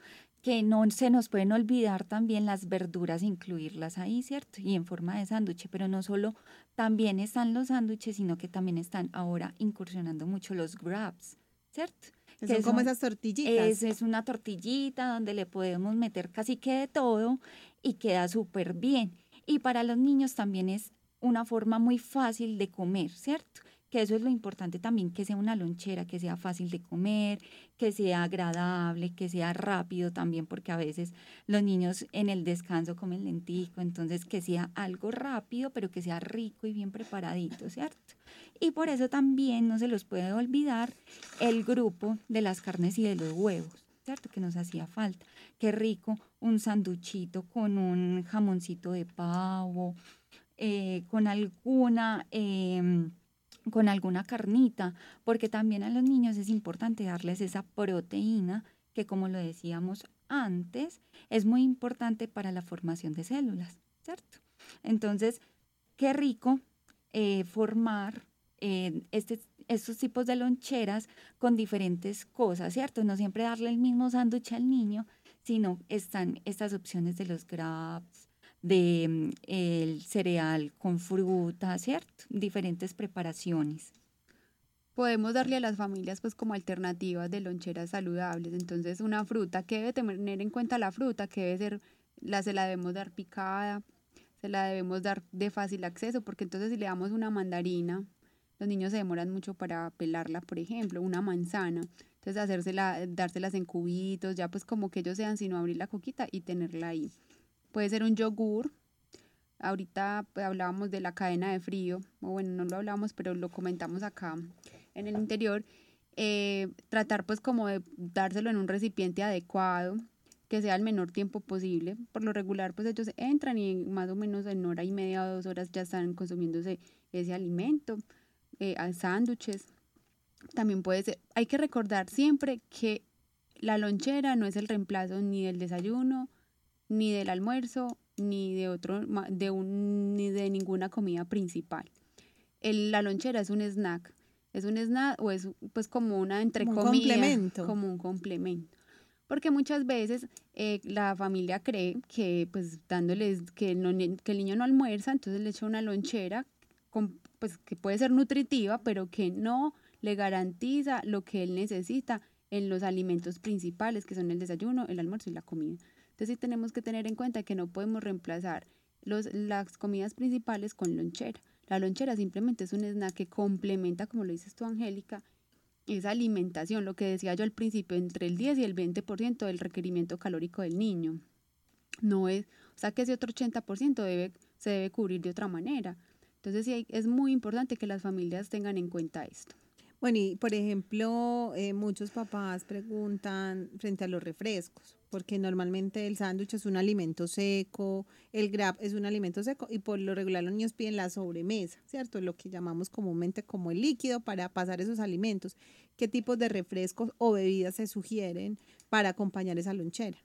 que no se nos pueden olvidar también las verduras, incluirlas ahí, ¿cierto? Y en forma de sándwich, pero no solo también están los sándwiches, sino que también están ahora incursionando mucho los grabs, ¿cierto? Que son como esas tortillitas. Es, es una tortillita donde le podemos meter casi que de todo y queda súper bien. Y para los niños también es una forma muy fácil de comer, ¿cierto? Que eso es lo importante también, que sea una lonchera, que sea fácil de comer, que sea agradable, que sea rápido también, porque a veces los niños en el descanso comen lentico, entonces que sea algo rápido, pero que sea rico y bien preparadito, ¿cierto? Y por eso también no se los puede olvidar el grupo de las carnes y de los huevos, ¿cierto? Que nos hacía falta. Qué rico un sanduchito con un jamoncito de pavo, eh, con alguna... Em, con alguna carnita, porque también a los niños es importante darles esa proteína que como lo decíamos antes, es muy importante para la formación de células, ¿cierto? Entonces, qué rico eh, formar eh, este, estos tipos de loncheras con diferentes cosas, ¿cierto? No siempre darle el mismo sándwich al niño, sino están estas opciones de los grabs, de mm, el cereal con fruta, ¿cierto? Diferentes preparaciones. Podemos darle a las familias pues como alternativas de loncheras saludables. Entonces una fruta, que debe tener en cuenta la fruta? Que debe ser, la, se la debemos dar picada, se la debemos dar de fácil acceso, porque entonces si le damos una mandarina, los niños se demoran mucho para pelarla, por ejemplo, una manzana. Entonces hacérsela, dárselas en cubitos, ya pues como que ellos sean, sino abrir la coquita y tenerla ahí. Puede ser un yogur. Ahorita pues, hablábamos de la cadena de frío, o bueno, no lo hablamos, pero lo comentamos acá en el interior. Eh, tratar pues como de dárselo en un recipiente adecuado, que sea el menor tiempo posible. Por lo regular, pues ellos entran y más o menos en hora y media o dos horas ya están consumiéndose ese alimento, eh, sándwiches. También puede ser, hay que recordar siempre que la lonchera no es el reemplazo ni del desayuno, ni del almuerzo, ni de otro, de un, ni de ninguna comida principal. El, la lonchera es un snack, es un snack o es pues como una entre como un complemento. como un complemento. Porque muchas veces eh, la familia cree que pues dándoles que, que el niño no almuerza, entonces le echa una lonchera con, pues que puede ser nutritiva, pero que no le garantiza lo que él necesita en los alimentos principales, que son el desayuno, el almuerzo y la comida. Entonces sí tenemos que tener en cuenta que no podemos reemplazar las comidas principales con lonchera. La lonchera simplemente es un snack que complementa, como lo dices tú, Angélica, esa alimentación, lo que decía yo al principio, entre el 10 y el 20% del requerimiento calórico del niño. No es, o sea que ese otro 80% debe, se debe cubrir de otra manera. Entonces sí es muy importante que las familias tengan en cuenta esto. Bueno, y por ejemplo, eh, muchos papás preguntan frente a los refrescos, porque normalmente el sándwich es un alimento seco, el grab es un alimento seco y por lo regular los niños piden la sobremesa, ¿cierto? Lo que llamamos comúnmente como el líquido para pasar esos alimentos. ¿Qué tipos de refrescos o bebidas se sugieren para acompañar esa lonchera?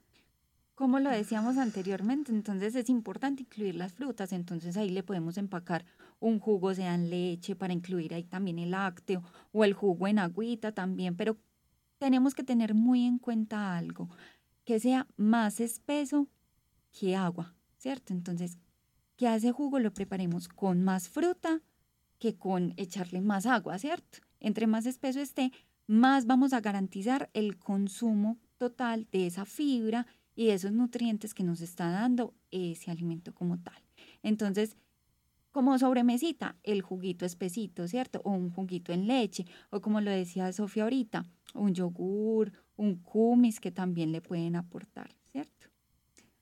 Como lo decíamos anteriormente, entonces es importante incluir las frutas, entonces ahí le podemos empacar un jugo, sea en leche, para incluir ahí también el lácteo o el jugo en agüita también, pero tenemos que tener muy en cuenta algo, que sea más espeso que agua, ¿cierto? Entonces, que a jugo lo preparemos con más fruta que con echarle más agua, ¿cierto? Entre más espeso esté, más vamos a garantizar el consumo total de esa fibra y esos nutrientes que nos está dando ese alimento como tal. Entonces, como sobremesita, el juguito espesito, ¿cierto? O un juguito en leche, o como lo decía Sofía ahorita, un yogur, un kumis que también le pueden aportar, ¿cierto?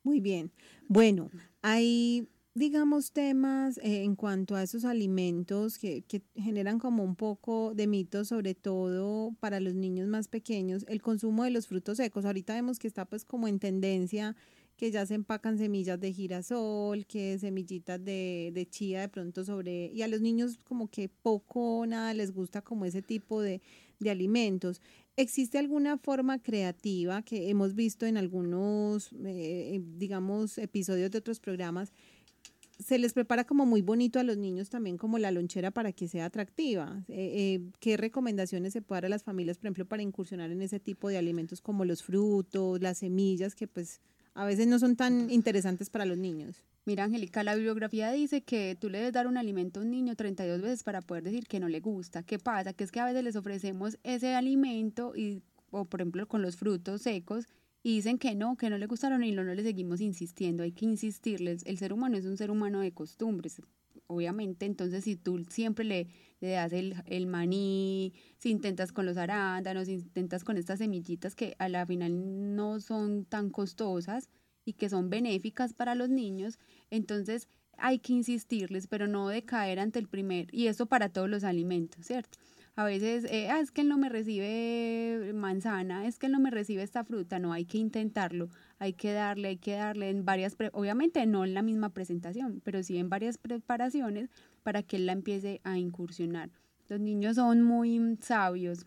Muy bien. Bueno, hay, digamos, temas eh, en cuanto a esos alimentos que, que generan como un poco de mito, sobre todo para los niños más pequeños, el consumo de los frutos secos. Ahorita vemos que está pues como en tendencia que ya se empacan semillas de girasol, que semillitas de, de chía de pronto sobre, y a los niños como que poco nada les gusta como ese tipo de, de alimentos. ¿Existe alguna forma creativa que hemos visto en algunos, eh, digamos, episodios de otros programas? Se les prepara como muy bonito a los niños también como la lonchera para que sea atractiva. Eh, eh, ¿Qué recomendaciones se puede dar a las familias, por ejemplo, para incursionar en ese tipo de alimentos como los frutos, las semillas, que pues a veces no son tan interesantes para los niños. Mira, Angélica, la bibliografía dice que tú le debes dar un alimento a un niño 32 veces para poder decir que no le gusta. ¿Qué pasa? Que es que a veces les ofrecemos ese alimento y, o por ejemplo con los frutos secos y dicen que no, que no le gustaron y no, no le seguimos insistiendo. Hay que insistirles. El ser humano es un ser humano de costumbres, obviamente. Entonces, si tú siempre le, das el, el, maní, si intentas con los arándanos, si intentas con estas semillitas que a la final no son tan costosas y que son benéficas para los niños, entonces hay que insistirles, pero no decaer ante el primer, y eso para todos los alimentos, ¿cierto? A veces, eh, ah, es que él no me recibe manzana, es que él no me recibe esta fruta, no, hay que intentarlo, hay que darle, hay que darle en varias, obviamente no en la misma presentación, pero sí en varias preparaciones para que él la empiece a incursionar. Los niños son muy sabios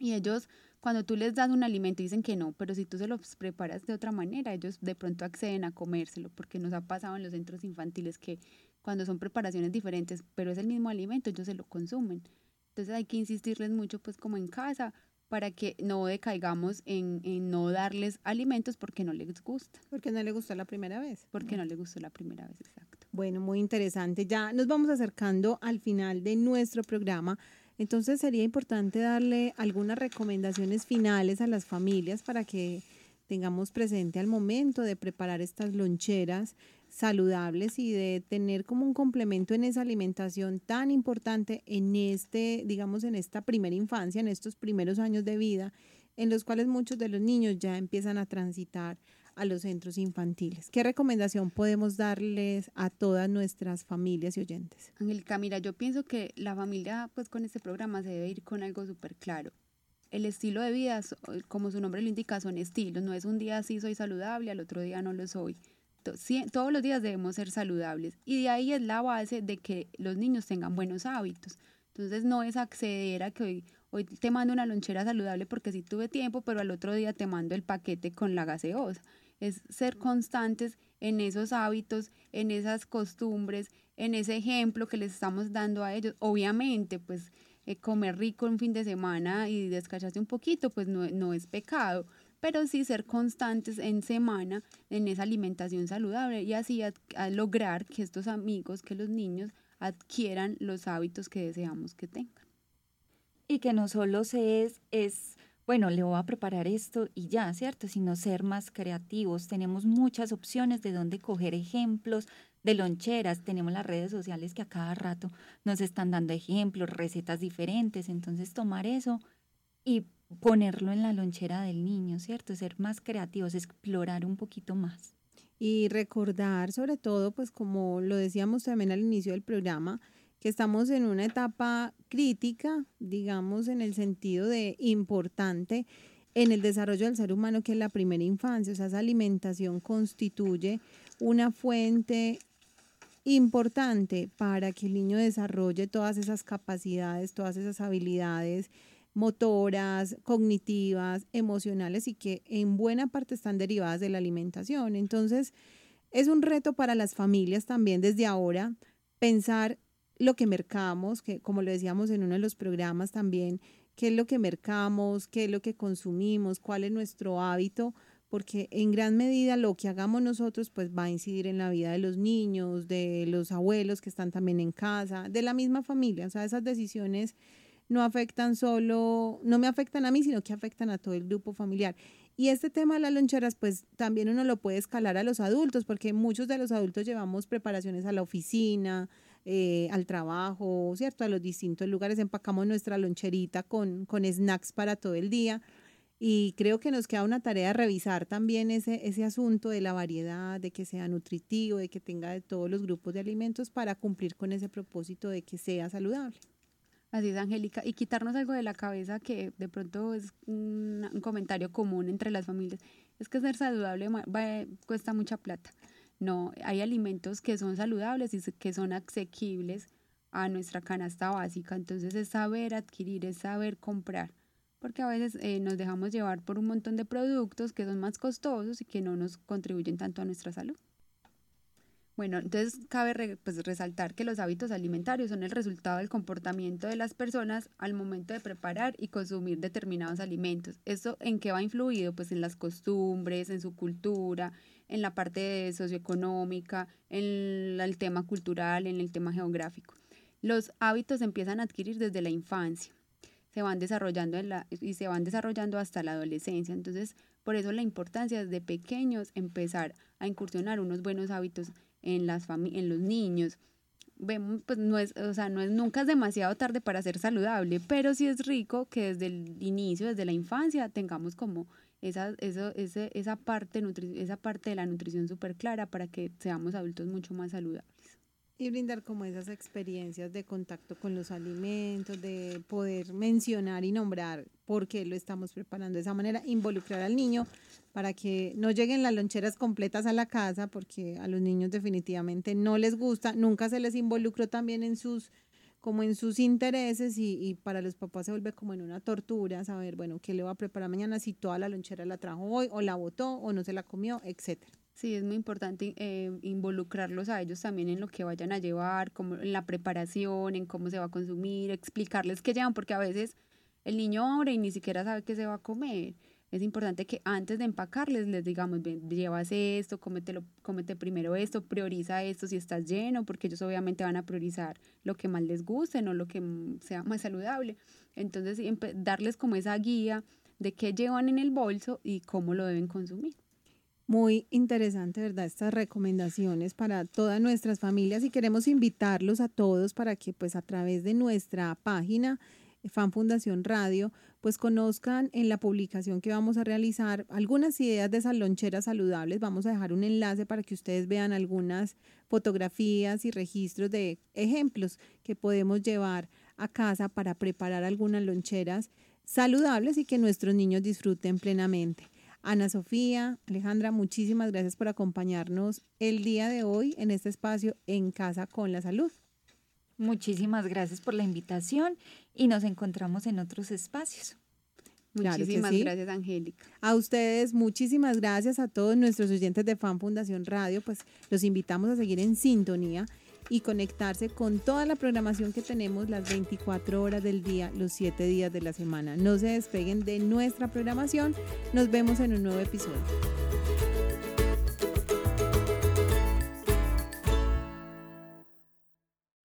y ellos cuando tú les das un alimento dicen que no, pero si tú se los preparas de otra manera, ellos de pronto acceden a comérselo, porque nos ha pasado en los centros infantiles que cuando son preparaciones diferentes, pero es el mismo alimento, ellos se lo consumen. Entonces hay que insistirles mucho, pues como en casa, para que no decaigamos en, en no darles alimentos porque no les gusta. Porque no le gustó la primera vez. Porque no le gustó la primera vez, exacto. Bueno, muy interesante. Ya nos vamos acercando al final de nuestro programa. Entonces sería importante darle algunas recomendaciones finales a las familias para que tengamos presente al momento de preparar estas loncheras saludables y de tener como un complemento en esa alimentación tan importante en este, digamos, en esta primera infancia, en estos primeros años de vida, en los cuales muchos de los niños ya empiezan a transitar a los centros infantiles. ¿Qué recomendación podemos darles a todas nuestras familias y oyentes? Angélica, mira, yo pienso que la familia, pues con este programa se debe ir con algo súper claro. El estilo de vida, como su nombre lo indica, son estilos. No es un día sí soy saludable, al otro día no lo soy. Todos los días debemos ser saludables. Y de ahí es la base de que los niños tengan buenos hábitos. Entonces no es acceder a que hoy, hoy te mando una lonchera saludable porque sí tuve tiempo, pero al otro día te mando el paquete con la gaseosa es ser constantes en esos hábitos, en esas costumbres, en ese ejemplo que les estamos dando a ellos. Obviamente, pues eh, comer rico un fin de semana y descacharse un poquito, pues no, es pecado, pero sí ser constantes en semana en esa alimentación saludable y así lograr que estos amigos, que los niños adquieran los hábitos que deseamos que tengan. Y que no solo se es, es bueno, le voy a preparar esto y ya, ¿cierto? Sino ser más creativos. Tenemos muchas opciones de dónde coger ejemplos de loncheras. Tenemos las redes sociales que a cada rato nos están dando ejemplos, recetas diferentes. Entonces, tomar eso y ponerlo en la lonchera del niño, ¿cierto? Ser más creativos, explorar un poquito más. Y recordar, sobre todo, pues como lo decíamos también al inicio del programa, que estamos en una etapa crítica, digamos, en el sentido de importante en el desarrollo del ser humano, que es la primera infancia. O sea, esa alimentación constituye una fuente importante para que el niño desarrolle todas esas capacidades, todas esas habilidades motoras, cognitivas, emocionales y que en buena parte están derivadas de la alimentación. Entonces, es un reto para las familias también desde ahora pensar lo que mercamos, que como lo decíamos en uno de los programas también, qué es lo que mercamos, qué es lo que consumimos, cuál es nuestro hábito, porque en gran medida lo que hagamos nosotros pues va a incidir en la vida de los niños, de los abuelos que están también en casa, de la misma familia, o sea, esas decisiones no afectan solo, no me afectan a mí, sino que afectan a todo el grupo familiar. Y este tema de las loncheras, pues también uno lo puede escalar a los adultos, porque muchos de los adultos llevamos preparaciones a la oficina, eh, al trabajo, ¿cierto? A los distintos lugares, empacamos nuestra loncherita con, con snacks para todo el día. Y creo que nos queda una tarea revisar también ese, ese asunto de la variedad, de que sea nutritivo, de que tenga de todos los grupos de alimentos para cumplir con ese propósito de que sea saludable. Así es, Angélica. Y quitarnos algo de la cabeza que de pronto es un, comentario común entre las familias. Es que ser saludable cuesta mucha plata. No, hay alimentos que son saludables y que son asequibles a nuestra canasta básica. Entonces es saber adquirir, es saber comprar. Porque a veces eh, nos dejamos llevar por un montón de productos que son más costosos y que no nos contribuyen tanto a nuestra salud. Bueno, entonces cabe pues, resaltar que los hábitos alimentarios son el resultado del comportamiento de las personas al momento de preparar y consumir determinados alimentos. ¿Esto en qué va influido? Pues en las costumbres, en su cultura, en la parte socioeconómica, en el tema cultural, en el tema geográfico. Los hábitos se empiezan a adquirir desde la infancia, se van desarrollando en la, y se van desarrollando hasta la adolescencia. Entonces, por eso la importancia desde pequeños empezar a incursionar unos buenos hábitos en las en los niños. Vemos, pues no es, o sea, no es nunca es demasiado tarde para ser saludable, pero sí es rico que desde el inicio, desde la infancia, tengamos como esa, ese, esa, parte esa parte de la nutrición súper clara para que seamos adultos mucho más saludables. Y brindar como esas experiencias de contacto con los alimentos, de poder mencionar y nombrar por qué lo estamos preparando de esa manera, involucrar al niño para que no lleguen las loncheras completas a la casa, porque a los niños definitivamente no les gusta, nunca se les involucró también en sus como en sus intereses y, y, para los papás se vuelve como en una tortura saber, bueno, qué le va a preparar mañana, si toda la lonchera la trajo hoy o la botó o no se la comió, etcétera. Sí, es muy importante eh, involucrarlos a ellos también en lo que vayan a llevar, como en la preparación, en cómo se va a consumir, explicarles qué llevan, porque a veces el niño abre y ni siquiera sabe qué se va a comer es importante que antes de empacarles les digamos, llevas esto, cómetelo, cómete primero esto, prioriza esto si estás lleno, porque ellos obviamente van a priorizar lo que más les guste, no lo que sea más saludable. Entonces, darles como esa guía de qué llevan en el bolso y cómo lo deben consumir. Muy interesante, ¿verdad? Estas recomendaciones para todas nuestras familias y queremos invitarlos a todos para que pues a través de nuestra página Fan Fundación Radio, pues conozcan en la publicación que vamos a realizar algunas ideas de esas loncheras saludables. Vamos a dejar un enlace para que ustedes vean algunas fotografías y registros de ejemplos que podemos llevar a casa para preparar algunas loncheras saludables y que nuestros niños disfruten plenamente. Ana Sofía, Alejandra, muchísimas gracias por acompañarnos el día de hoy en este espacio en Casa con la Salud. Muchísimas gracias por la invitación y nos encontramos en otros espacios. Muchísimas gracias, Angélica. A ustedes, muchísimas gracias a todos nuestros oyentes de Fan Fundación Radio. Pues los invitamos a seguir en sintonía y conectarse con toda la programación que tenemos las 24 horas del día, los 7 días de la semana. No se despeguen de nuestra programación. Nos vemos en un nuevo episodio.